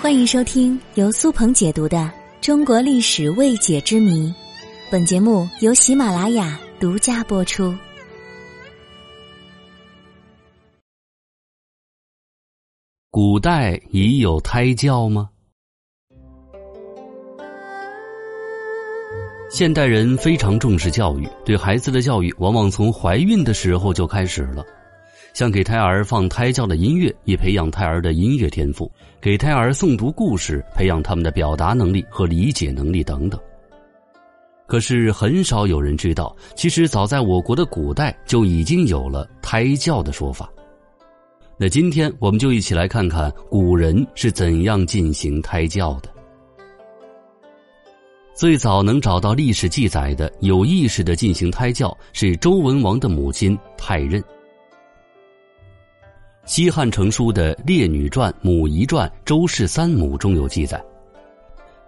欢迎收听由苏鹏解读的《中国历史未解之谜》，本节目由喜马拉雅独家播出。古代已有胎教吗？现代人非常重视教育，对孩子的教育往往从怀孕的时候就开始了。像给胎儿放胎教的音乐，以培养胎儿的音乐天赋；给胎儿诵读故事，培养他们的表达能力和理解能力等等。可是很少有人知道，其实早在我国的古代就已经有了胎教的说法。那今天我们就一起来看看古人是怎样进行胎教的。最早能找到历史记载的有意识的进行胎教，是周文王的母亲太任。西汉成书的《列女传·母仪传·周氏三母》中有记载：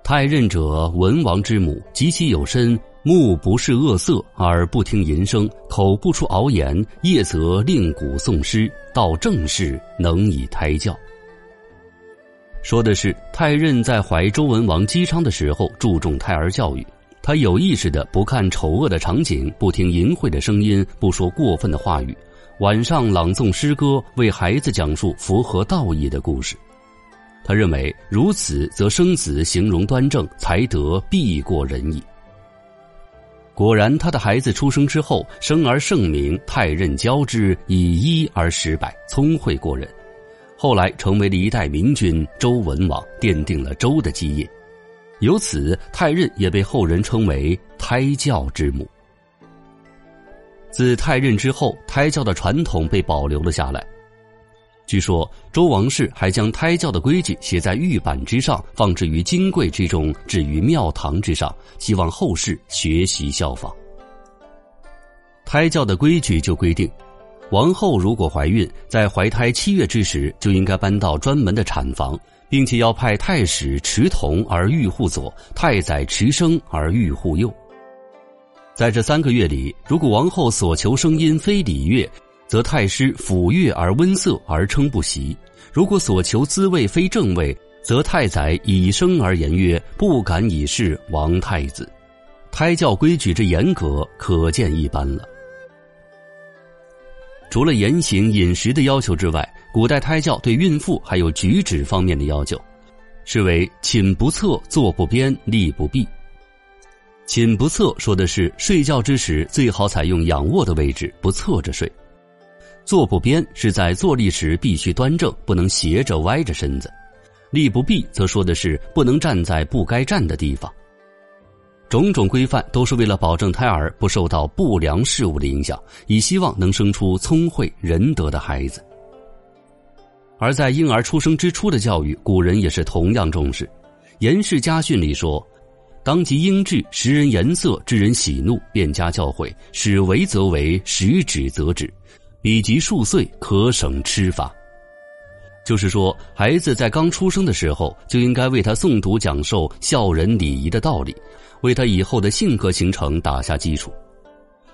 太任者，文王之母，及其有身，目不视恶色，耳不听淫声，口不出敖言，夜则令鼓诵诗，到正事，能以胎教。说的是太任在怀周文王姬昌的时候，注重胎儿教育。他有意识的不看丑恶的场景，不听淫秽的声音，不说过分的话语。晚上朗诵诗歌，为孩子讲述符合道义的故事。他认为如此，则生子形容端正，才得必过人矣。果然，他的孩子出生之后，生而圣明太任交之，以一而十百，聪慧过人。后来成为了一代明君周文王，奠定了周的基业。由此，太任也被后人称为胎教之母。自太任之后，胎教的传统被保留了下来。据说周王室还将胎教的规矩写在玉板之上，放置于金柜之中，置于庙堂之上，希望后世学习效仿。胎教的规矩就规定，王后如果怀孕，在怀胎七月之时，就应该搬到专门的产房，并且要派太史持童而育护左，太宰持生而育护右。在这三个月里，如果王后所求声音非礼乐，则太师抚乐而温色而称不习；如果所求滋味非正味，则太宰以声而言曰：“不敢以示王太子。”胎教规矩之严格，可见一斑了。除了言行饮食的要求之外，古代胎教对孕妇还有举止方面的要求，是为寝不侧，坐不边，立不避。寝不侧说的是睡觉之时最好采用仰卧的位置，不侧着睡；坐不边是在坐立时必须端正，不能斜着歪着身子；立不避则说的是不能站在不该站的地方。种种规范都是为了保证胎儿不受到不良事物的影响，以希望能生出聪慧仁德的孩子。而在婴儿出生之初的教育，古人也是同样重视，《颜氏家训》里说。当即应至，识人颜色，知人喜怒，便加教诲，使为则为，使止则止，彼及数岁，可省吃罚。就是说，孩子在刚出生的时候，就应该为他诵读、讲授孝仁礼仪的道理，为他以后的性格形成打下基础。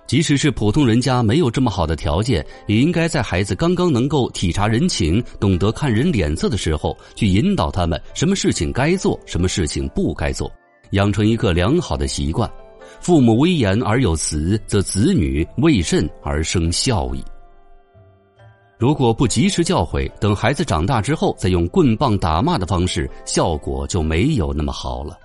即使是普通人家没有这么好的条件，也应该在孩子刚刚能够体察人情、懂得看人脸色的时候，去引导他们什么事情该做，什么事情不该做。养成一个良好的习惯，父母威严而有慈，则子女为甚而生孝矣。如果不及时教诲，等孩子长大之后再用棍棒打骂的方式，效果就没有那么好了。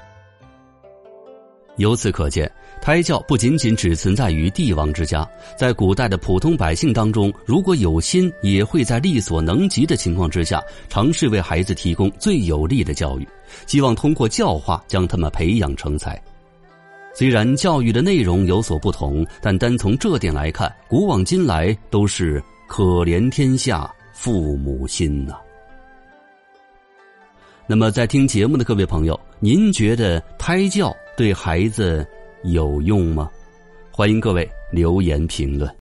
由此可见，胎教不仅仅只存在于帝王之家，在古代的普通百姓当中，如果有心，也会在力所能及的情况之下，尝试为孩子提供最有利的教育，希望通过教化将他们培养成才。虽然教育的内容有所不同，但单从这点来看，古往今来都是可怜天下父母心呐。那么，在听节目的各位朋友，您觉得胎教？对孩子有用吗？欢迎各位留言评论。